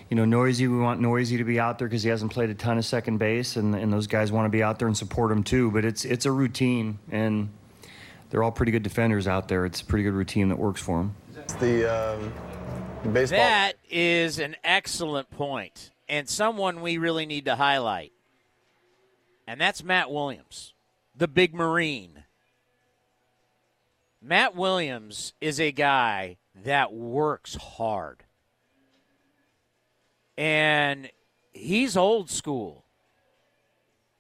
you know Neuse, we want Neuse to be out there because he hasn't played a ton of second base, and, and those guys want to be out there and support him too. But it's it's a routine, and they're all pretty good defenders out there. It's a pretty good routine that works for them.
The um, baseball.
That is an excellent point, and someone we really need to highlight. And that's Matt Williams, the big Marine. Matt Williams is a guy that works hard. And he's old school.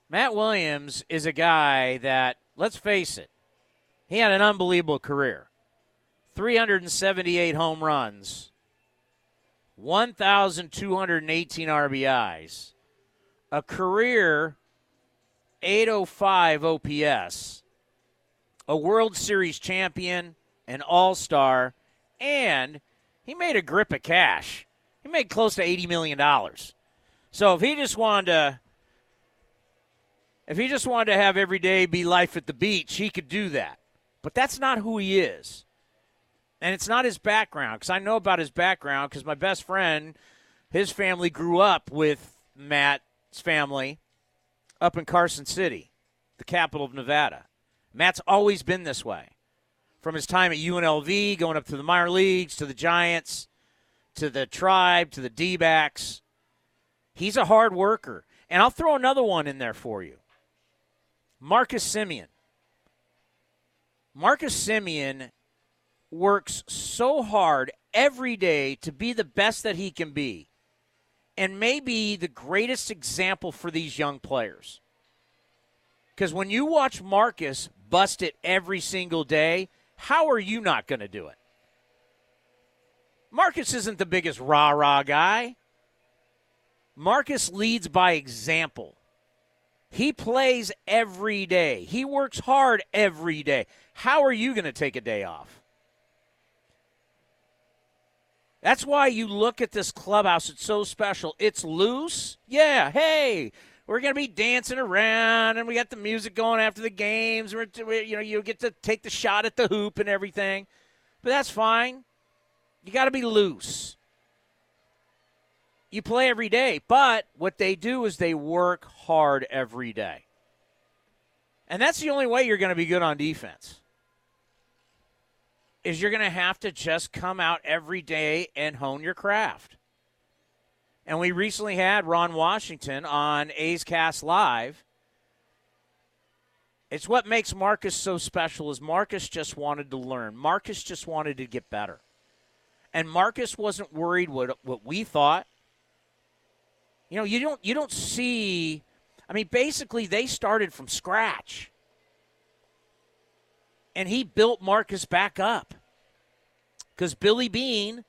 Matt Williams is a guy that, let's face it, he had an unbelievable career 378 home runs, 1,218 RBIs, a career 805 OPS, a World Series champion, an All Star, and he made a grip of cash. He made close to $80 million. So if he just wanted to if he just wanted to have every day be life at the beach, he could do that. But that's not who he is. And it's not his background because I know about his background because my best friend, his family grew up with Matt's family up in Carson City, the capital of Nevada. Matt's always been this way. From his time at UNLV, going up to the minor leagues, to the Giants, to the Tribe, to the D backs. He's a hard worker. And I'll throw another one in there for you Marcus Semien. Marcus Semien works so hard every day to be the best that he can be and maybe the greatest example for these young players. Because when you watch Marcus bust it every single day, how are you not going to do it? Marcus isn't the biggest rah rah guy. Marcus leads by example. He plays every day, he works hard every day. How are you going to take a day off? That's why you look at this clubhouse. It's so special. It's loose. Yeah. Hey, we're gonna be dancing around, and we got the music going after the games. We're, you know, you get to take the shot at the hoop and everything, but that's fine. You got to be loose. You play every day, but what they do is they work hard every day, and that's the only way you're going to be good on defense is you're going to have to just come out every day and hone your craft. And we recently had Ron Washington on A's Cast Live. It's what makes Marcus so special is Marcus just wanted to learn. Marcus just wanted to get better. And Marcus wasn't worried what what we thought. You know, you don't you don't see I mean basically they started from scratch and he built Marcus back up. Because Billy Beane,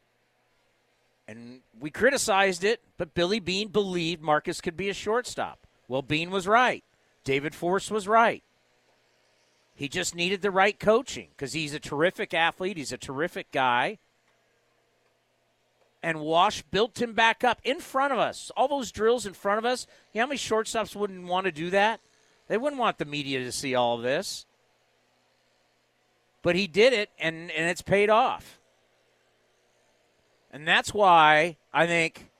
and we criticized it, but Billy Beane believed Marcus could be a shortstop. Well, Beane was right. David Forst was right. He just needed the right coaching because he's a terrific athlete. He's a terrific guy. And Wash built him back up in front of us. All those drills in front of us. You know how many shortstops wouldn't want to do that? They wouldn't want the media to see all of this but he did it, and, and it's paid off. And that's why I think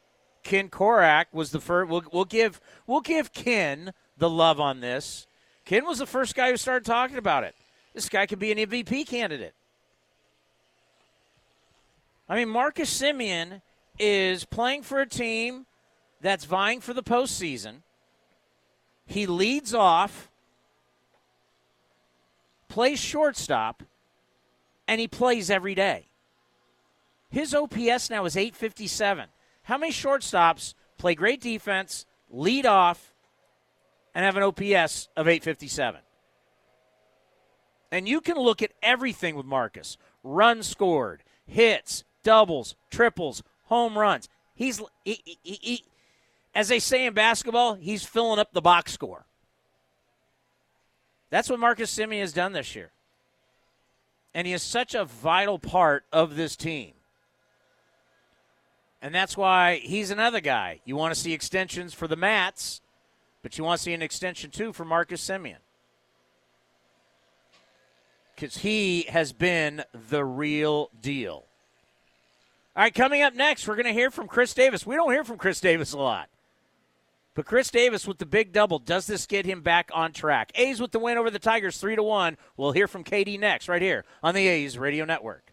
Ken Korach was the first. We'll, we'll give we'll give Ken the love on this. Ken was the first guy who started talking about it. This guy could be an MVP candidate. I mean, Marcus Semien is playing for a team that's vying for the postseason. He leads off plays shortstop, and he plays every day. His OPS now is 857. How many shortstops play great defense, lead off, and have an OPS of 857? And you can look at everything with Marcus runs scored, hits, doubles, triples, home runs. He's, he, he, he, as they say in basketball, he's filling up the box score. That's what Marcus Semien has done this year. And he is such a vital part of this team. And that's why he's another guy. You want to see extensions for the Mats, but you want to see an extension too for Marcus Semien. Because he has been the real deal. All right, coming up next, we're going to hear from Khris Davis. We don't hear from Khris Davis a lot. But Khris Davis with the big double. Does this get him back on track? A's with the win over the Tigers 3 to 1. We'll hear from KD next, right here on the A's Radio Network.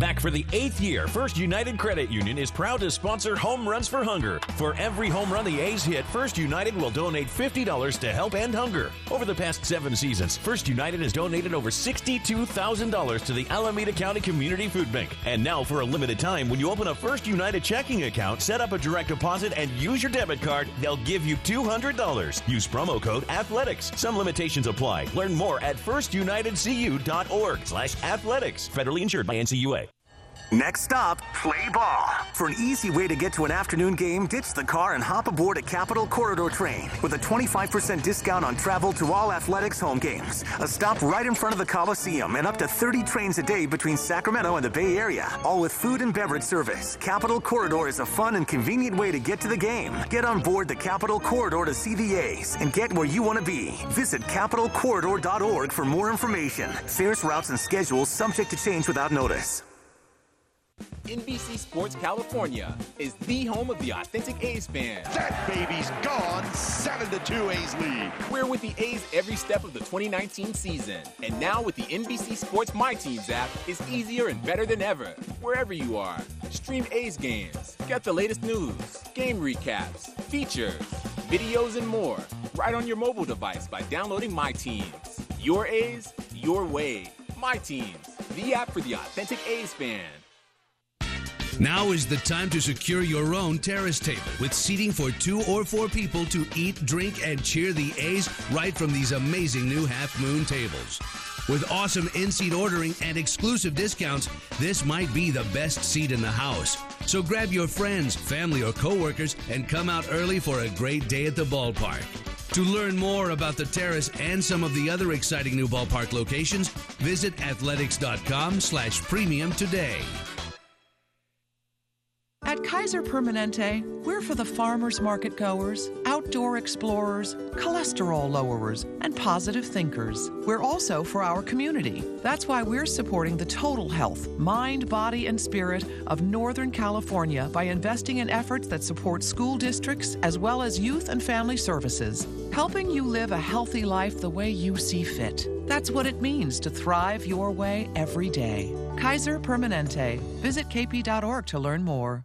Back for the eighth year, First United Credit Union is proud to sponsor Home Runs for Hunger. For every home run the A's hit, First United will donate $50 to help end hunger. Over the past seven seasons, First United has donated over $62,000 to the Alameda County Community Food Bank. And now, for a limited time, when you open a First United checking account, set up a direct deposit, and use your debit card, they'll give you $200. Use promo code ATHLETICS. Some limitations apply. Learn more at firstunitedcu.org slash athletics. Federally insured by NCUA.
Next stop, play ball. For an easy way to get to an afternoon game, ditch the car and hop aboard a Capital Corridor train with a 25% discount on travel to all athletics home games. A stop right in front of the Coliseum and up to 30 trains a day between Sacramento and the Bay Area, all with food and beverage service. Capital Corridor is a fun and convenient way to get to the game. Get on board the Capital Corridor to see the A's and get where you want to be. Visit capitalcorridor.org for more information. Fares, routes, and schedules subject to change without notice.
NBC Sports California is the home of the authentic A's fan.
That baby's gone. 7 to 2 A's lead.
We're with the A's every step of the 2019 season. And now with the NBC Sports My Teams app, it's easier and better than ever. Wherever you are, stream A's games, get the latest news, game recaps, features, videos, and more right on your mobile device by downloading My Teams. Your A's, your way. My Teams, the app for the authentic A's fan.
Now is the time to secure your own terrace table with seating for two or four people to eat, drink, and cheer the A's right from these amazing new half moon tables. With awesome in seat ordering and exclusive discounts, this might be the best seat in the house. So grab your friends, family, or coworkers and come out early for a great day at the ballpark. To learn more about the terrace and some of the other exciting new ballpark locations, visit athletics.com slash premium today.
At Kaiser Permanente, we're for the farmers market goers, outdoor explorers, cholesterol lowerers, and positive thinkers. We're also for our community. That's why we're supporting the total health, mind, body, and spirit of Northern California by investing in efforts that support school districts as well as youth and family services, helping you live a healthy life the way you see fit. That's what it means to thrive your way every day. Kaiser Permanente. Visit kp.org to learn more.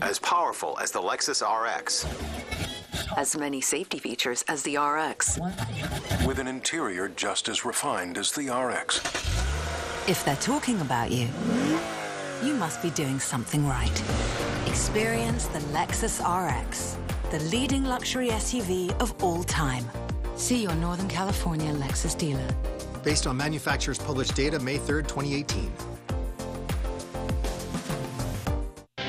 As powerful as the Lexus RX.
As many safety features as the RX.
With an interior just as refined as the RX.
If they're talking about you, you must be doing something right. Experience the Lexus RX, the leading luxury SUV of all time. See your Northern California Lexus dealer.
Based on manufacturer's published data May 3rd, 2018.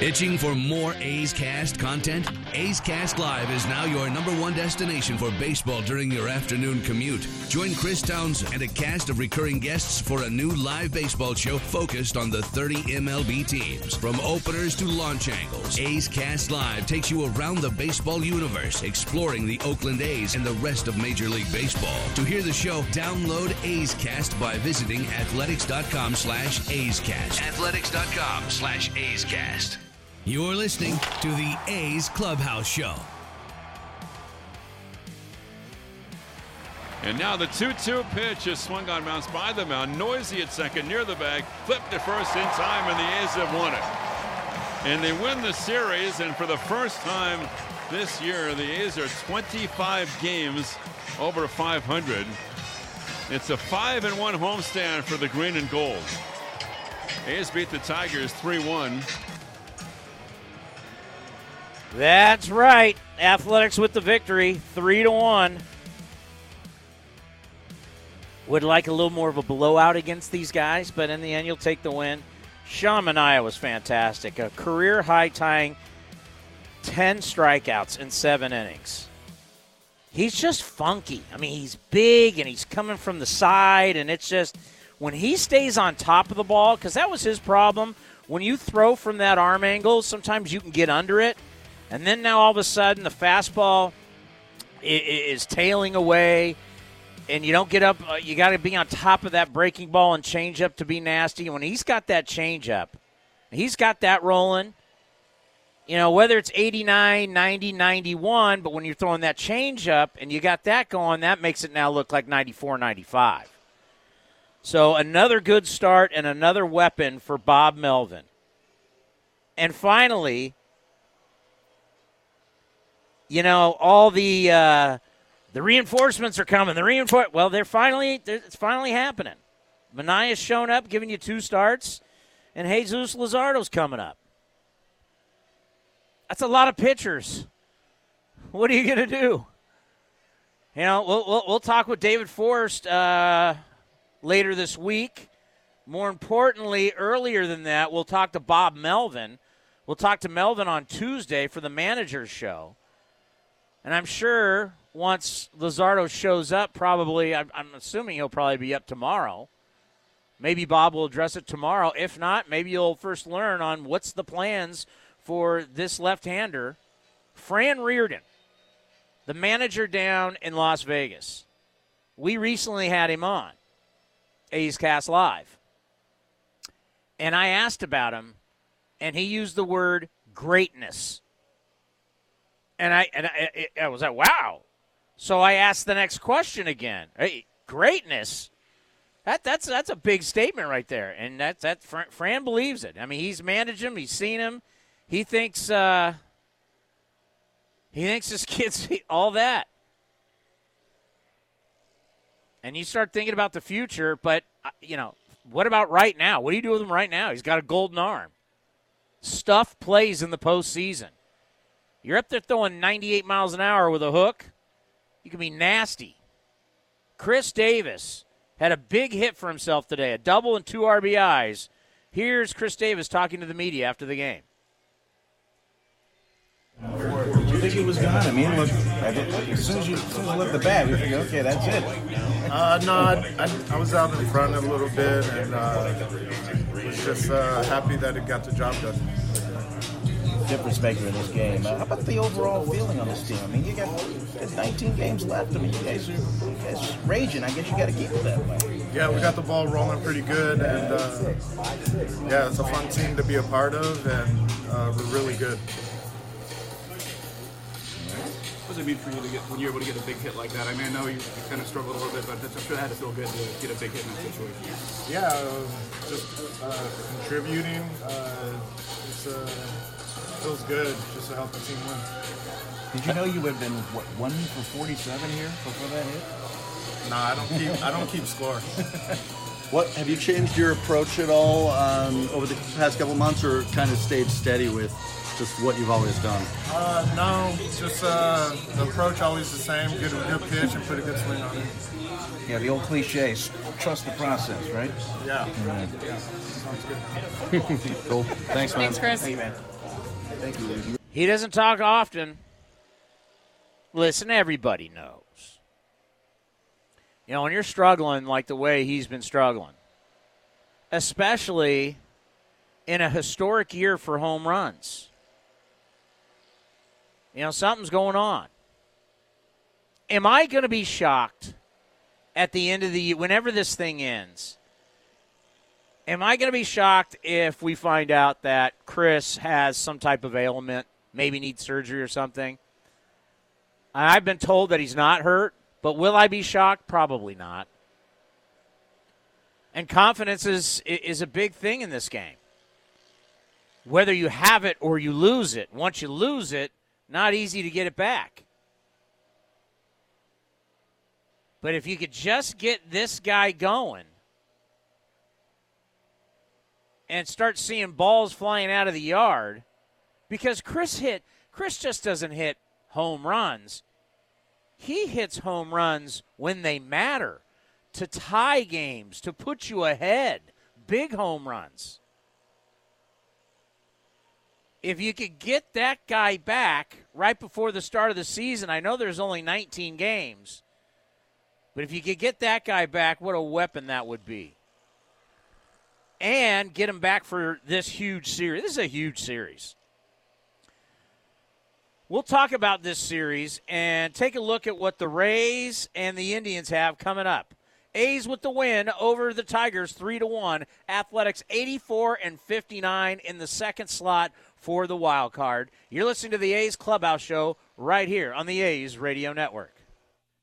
Itching for more A's Cast content? A's Cast Live is now your number one destination for baseball during your afternoon commute. Join Chris Townsend and a cast of recurring guests for a new live baseball show focused on the 30 MLB teams. From openers to launch angles, A's Cast Live takes you around the baseball universe, exploring the Oakland A's and the rest of Major League Baseball. To hear the show, download A's Cast by visiting athletics.com slash A's Cast. Athletics.com slash A's Cast. You're listening to the A's Clubhouse Show.
And now the 2 2 pitch is swung on mounts by the mound. Neuse at second, near the bag. Flipped to first in time, and the A's have won it. And they win the series, and for the first time this year, the A's are 25 games over 500. It's a 5 and 1 homestand for the green and gold. A's beat the Tigers 3 1.
That's right. Athletics with the victory, three to one. Would like a little more of a blowout against these guys, but in the end, you'll take the win. Sean Manaea was fantastic. A career high tying 10 strikeouts in seven innings. He's just funky. I mean, he's big and he's coming from the side, and it's just when he stays on top of the ball, because that was his problem. When you throw from that arm angle, sometimes you can get under it, and then now all of a sudden the fastball is tailing away, and you don't get up. Uh, you got to be on top of that breaking ball and change up to be nasty. When he's got that change up, he's got that rolling. You know, whether it's 89, 90, 91, but when you're throwing that change up and you got that going, that makes it now look like 94, 95. So another good start and another weapon for Bob Melvin. And finally, you know, all the uh, the reinforcements are coming. The reinforce well, they're finally it's finally happening. Manaea's shown up, giving you two starts, and Jesus Luzardo's coming up. That's a lot of pitchers. What are you going to do? You know, we'll, we'll, we'll, talk with David Forst uh, later this week. More importantly, earlier than that, we'll talk to Bob Melvin. We'll talk to Melvin on Tuesday for the manager's show. And I'm sure once Luzardo shows up, probably, I'm, I'm assuming he'll probably be up tomorrow. Maybe Bob will address it tomorrow. If not, maybe you'll first learn on what's the plans for this left hander, Fran Riordan, the manager down in Las Vegas. We recently had him on A's Cast Live. And I asked about him, and he used the word greatness. And I and I, I was like, wow. So I asked the next question again. Hey, greatness. That that's that's a big statement right there, and that's that. Fran believes it. I mean, he's managed him. He's seen him. He thinks uh, he thinks his [laughs] kids all that. And you start thinking about the future, but uh, you know, what about right now? What do you do with him right now? He's got a golden arm. Stuff plays in the postseason. You're up there throwing 98 miles an hour with a hook. You can be nasty. Khris Davis had a big hit for himself today, a double and two RBIs. Here's Khris Davis talking to the media after the game.
Did you think it was gone? I mean, look, as soon as you, as soon as you look the bat, you figure, okay, that's it.
Uh, no, I, I, I, was out in front a little bit and uh, was just uh, happy that it got the job done.
Difference maker in this game. Uh, how about the overall feeling on this team? I mean, you got, got 19 games left. I mean, you guys are, you guys raging. I guess you got to keep it that way.
Yeah, we got the ball rolling pretty good, and uh, yeah, it's a fun team to be a part of, and uh, we're really good.
What does it mean for you to get when you're able to get a big hit like that? I mean, I know you, you kind of struggled a little bit, but I'm sure that had to feel good to get a big hit in that situation.
Yeah, uh, just uh, contributing. Uh, it's, uh, feels good just to help the team win.
Did you know you would have been what one for 47 here before that hit?
Nah, I don't keep I don't keep score. [laughs]
What have you changed your approach at all um, over the past couple months, or kind of stayed steady with just what you've always done?
Uh, no, just uh, the approach always the same. Get a good pitch and put a good swing on it.
Yeah, the old cliches. Trust the process, right?
Yeah.
yeah.
yeah. Sounds
good. [laughs] cool. Thanks, man.
Thanks, Khris.
Thank you, man. Thank you.
He doesn't talk often. Listen, everybody knows. You know, when you're struggling like the way he's been struggling, especially in a historic year for home runs, you know, something's going on. Am I going to be shocked at the end of the year, whenever this thing ends? Am I going to be shocked if we find out that Khris has some type of ailment, maybe needs surgery or something? I've been told that he's not hurt, but will I be shocked? Probably not. And confidence is is a big thing in this game. Whether you have it or you lose it, once you lose it, not easy to get it back. But if you could just get this guy going and start seeing balls flying out of the yard, because Khris hit, Khris just doesn't hit home runs. He hits home runs when they matter to tie games, to put you ahead. Big home runs. if you could get that guy back right before the start of the season, I know there's only 19 games, but if you could get that guy back, what a weapon that would be. And get him back for this huge series. This is a huge series. We'll talk about this series and take a look at what the Rays and the Indians have coming up. A's with the win over the Tigers 3 to 1. Athletics 84 and 59 in the second slot for the wild card. You're listening to the A's Clubhouse show right here on the A's Radio Network.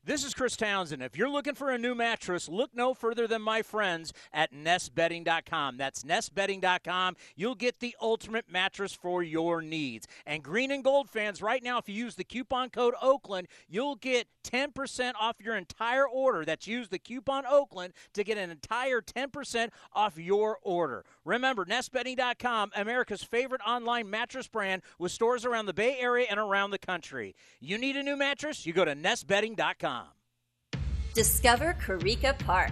This is Chris Townsend. If you're looking for a new mattress, look no further than my friends at nestbedding.com. That's nestbedding.com. You'll get the ultimate mattress for your needs. And green and gold fans, right now, if you use the coupon code Oakland, you'll get 10% off your entire order. That's use the coupon Oakland to get an entire 10% off your order. Remember, nestbedding.com, America's favorite online mattress brand with stores around the Bay Area and around the country. You need a new mattress? You go to nestbedding.com.
Discover Corica Park,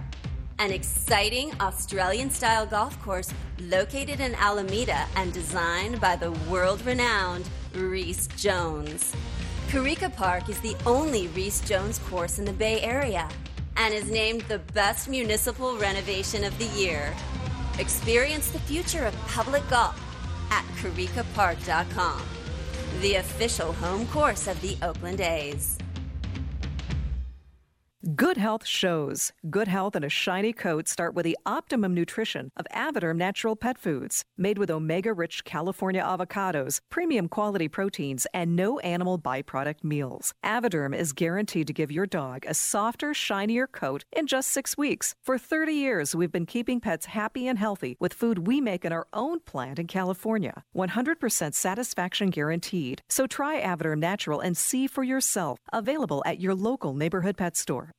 an exciting Australian style golf course located in Alameda and designed by the world renowned Rees Jones. Corica Park is the only Rees Jones course in the Bay Area and is named the best municipal renovation of the year. Experience the future of public golf at coricapark.com, the official home course of the Oakland A's.
Good health shows. Good health and a shiny coat start with the optimum nutrition of Avoderm Natural Pet Foods, made with omega rich California avocados, premium quality proteins, and no animal byproduct meals. Avoderm is guaranteed to give your dog a softer, shinier coat in just six weeks. For 30 years, we've been keeping pets happy and healthy with food we make in our own plant in California. 100% satisfaction guaranteed. So try Avoderm Natural and see for yourself. Available at your local neighborhood pet store.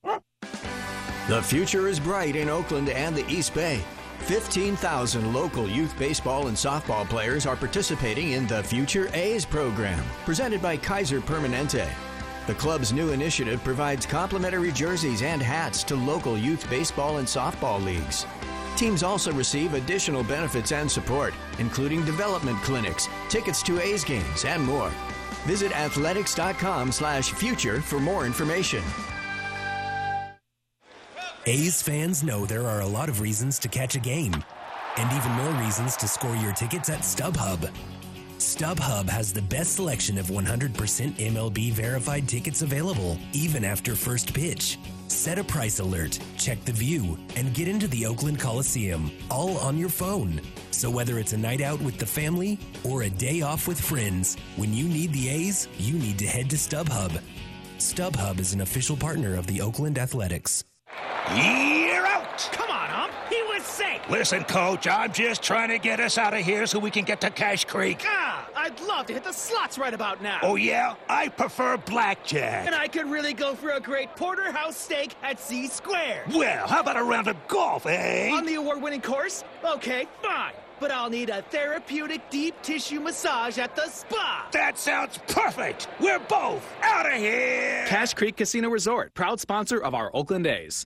The future is bright in Oakland and the East Bay. 15,000 local youth baseball and softball players are participating in the Future A's program, presented by Kaiser Permanente. The club's new initiative provides complimentary jerseys and hats to local youth baseball and softball leagues. Teams also receive additional benefits and support, including development clinics, tickets to A's games, and more. Visit athletics.com slash future for more information.
A's fans know there are a lot of reasons to catch a game, and even more reasons to score your tickets at StubHub. StubHub has the best selection of 100% MLB verified tickets available, even after first pitch. Set a price alert, check the view, and get into the Oakland Coliseum, all on your phone. So whether it's a night out with the family or a day off with friends, when you need the A's, you need to head to StubHub. StubHub is an official partner of the Oakland Athletics.
You're out!
Come on, Ump. He was safe.
Listen, Coach, I'm just trying to get us out of here so we can get to Cache Creek.
Ah, I'd love to hit the slots right about now.
Oh, yeah? I prefer blackjack.
And I could really go for a great porterhouse steak at C Square.
Well, how about a round of golf, eh?
On the award winning course? Okay, fine. But I'll need a therapeutic deep tissue massage at the spa.
That sounds perfect. We're both out of here.
Cache Creek Casino Resort, proud sponsor of our Oakland A's.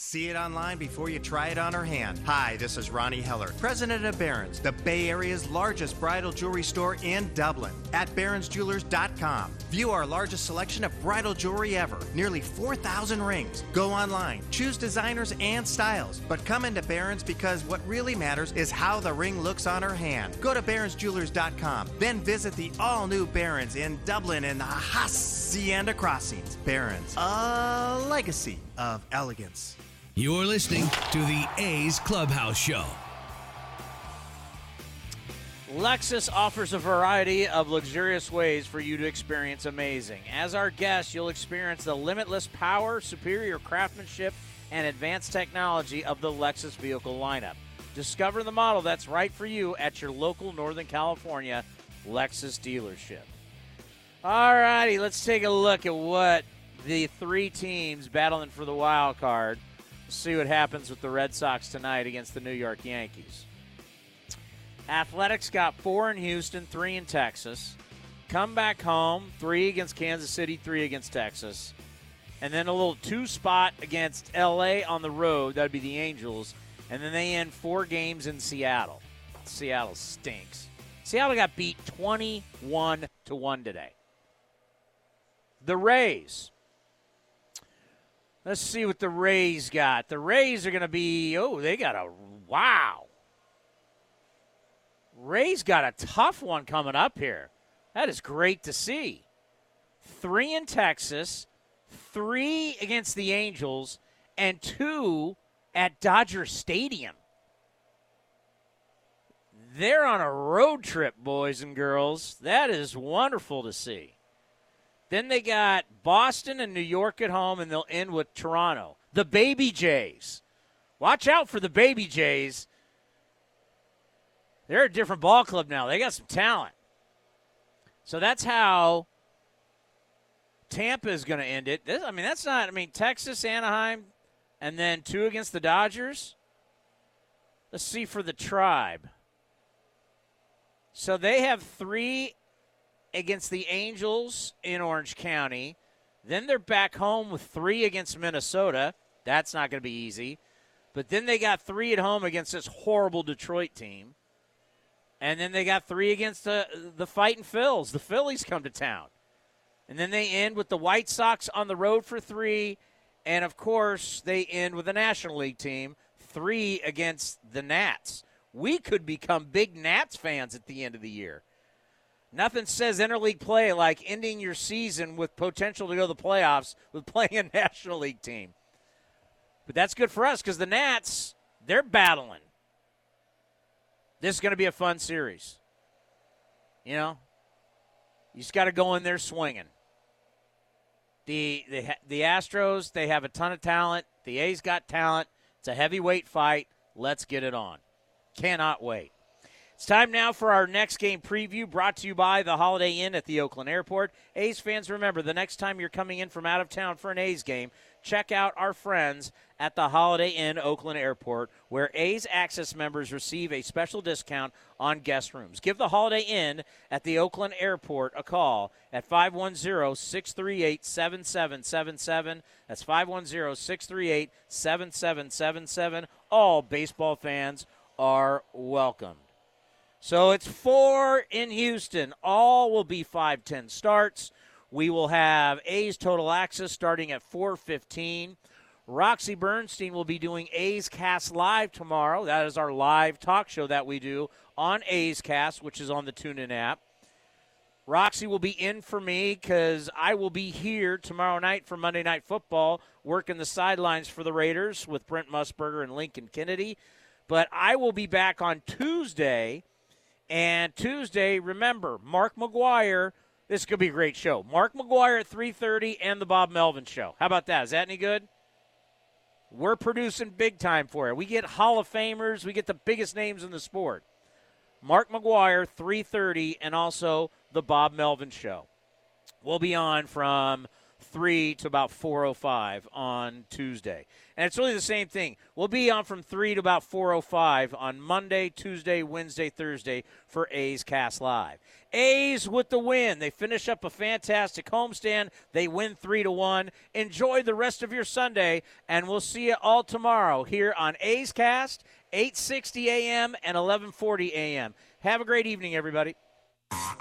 See it online before you try it on her hand. Hi, this is Ronnie Heller, president of Baron's, the Bay Area's largest bridal jewelry store in Dublin. At baronsjewelers.com, view our largest selection of bridal jewelry ever, nearly 4,000 rings. Go online, choose designers and styles, but come into Baron's because what really matters is how the ring looks on her hand. Go to baronsjewelers.com, then visit the all-new Baron's in Dublin in the Hacienda Crossings. Baron's, a legacy of elegance.
You're listening to the A's Clubhouse Show.
Lexus offers a variety of luxurious ways for you to experience amazing. As our guest, you'll experience the limitless power, superior craftsmanship, and advanced technology of the Lexus vehicle lineup. Discover the model that's right for you at your local Northern California Lexus dealership. All righty, let's take a look at what the three teams battling for the wild card. See what happens with the Red Sox tonight against the New York Yankees. Athletics got four in Houston, three in Texas. Come back home, three against Kansas City, three against Texas. And then a little two spot against LA on the road. That'd be the Angels. And then they end four games in Seattle. Seattle stinks. Seattle got beat 21 to 1 today. The Rays. Let's see what the Rays got. The Rays are going to be, oh, they got a wow. Rays got a tough one coming up here. That is great to see. Three in Texas, three against the Angels, and two at Dodger Stadium. They're on a road trip, boys and girls. That is wonderful to see. Then they got Boston and New York at home, and they'll end with Toronto. The Baby Jays. Watch out for the Baby Jays. They're a different ball club now. They got some talent. So that's how Tampa is going to end it. This, I mean, that's not. I mean, Texas, Anaheim, and then two against the Dodgers. Let's see for the Tribe. So they have three against the Angels in Orange County. Then they're back home with three against Minnesota. That's not going to be easy. But then they got three at home against this horrible Detroit team. And then they got three against uh, the, the fighting Phils. The Phillies come to town. And then they end with the White Sox on the road for three. And of course, they end with the National League team, three against the Nats. We could become big Nats fans at the end of the year. Nothing says interleague play like ending your season with potential to go to the playoffs with [laughs] playing a National League team. But that's good for us because the Nats, they're battling. This is going to be a fun series. You know, you just got to go in there swinging. The, the the Astros, they have a ton of talent. The A's got talent. It's a heavyweight fight. Let's get it on. Cannot wait. It's time now for our next game preview brought to you by the Holiday Inn at the Oakland Airport. A's fans, remember the next time you're coming in from out of town for an A's game, check out our friends at the Holiday Inn Oakland Airport, where A's Access members receive a special discount on guest rooms. Give the Holiday Inn at the Oakland Airport a call at 510 638 7777. That's 510 638 7777. All baseball fans are welcome. So it's four in Houston. All will be 510 starts. We will have A's Total Access starting at 415. Roxy Bernstein will be doing A's Cast Live tomorrow. That is our live talk show that we do on A's Cast, which is on the TuneIn app. Roxy will be in for me because I will be here tomorrow night for Monday Night Football, working the sidelines for the Raiders with Brent Musburger and Lincoln Kennedy. But I will be back on Tuesday. And Tuesday, remember, Mark McGwire. This could be a great show. Mark McGwire at 3:30 and the Bob Melvin show. How about that? Is that any good? We're producing big time for it. We get Hall of Famers, we get the biggest names in the sport. Mark McGwire, 3:30, and also the Bob Melvin Show. We'll be on from 3 to about 4:05 on Tuesday. And it's really the same thing. We'll be on from 3 to about 4:05 on Monday, Tuesday, Wednesday, Thursday for A's Cast Live. A's with the win. They finish up a fantastic homestand. They win 3 to 1. Enjoy the rest of your Sunday and we'll see you all tomorrow here on A's Cast 8:60 a.m. and 11:40 a.m. Have a great evening everybody.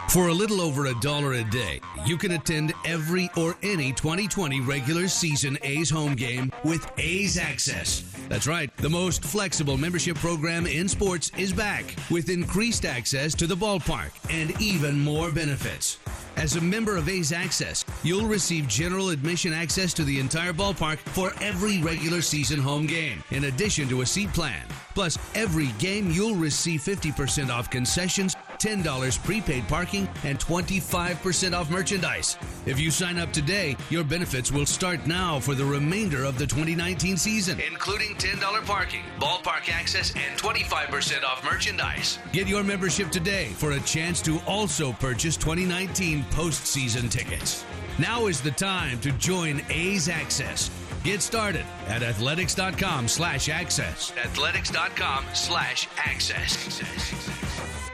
For a little over a dollar a day, you can attend every or any 2020 regular season A's home game with A's Access. That's right, the most flexible membership program in sports is back with increased access to the ballpark and even more benefits. As a member of A's Access, you'll receive general admission access to the entire ballpark for every regular season home game, in addition to a seat plan. Plus, every game you'll receive 50% off concessions $10 prepaid parking, and 25% off merchandise. If you sign up today, your benefits will start now for the remainder of the 2019 season, including $10 parking, ballpark access, and 25% off merchandise. Get your membership today for a chance to also purchase 2019 postseason tickets. Now is the time to join A's Access. Get started at athletics.com slash access. Athletics.com slash access.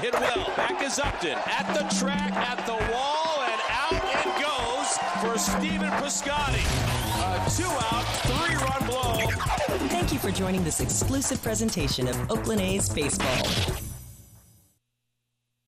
Hit well. Back is Upton. At the track, at the wall, and out it goes for Stephen Piscotty. A two out, three run blow.
Thank you for joining this exclusive presentation of Oakland A's Baseball.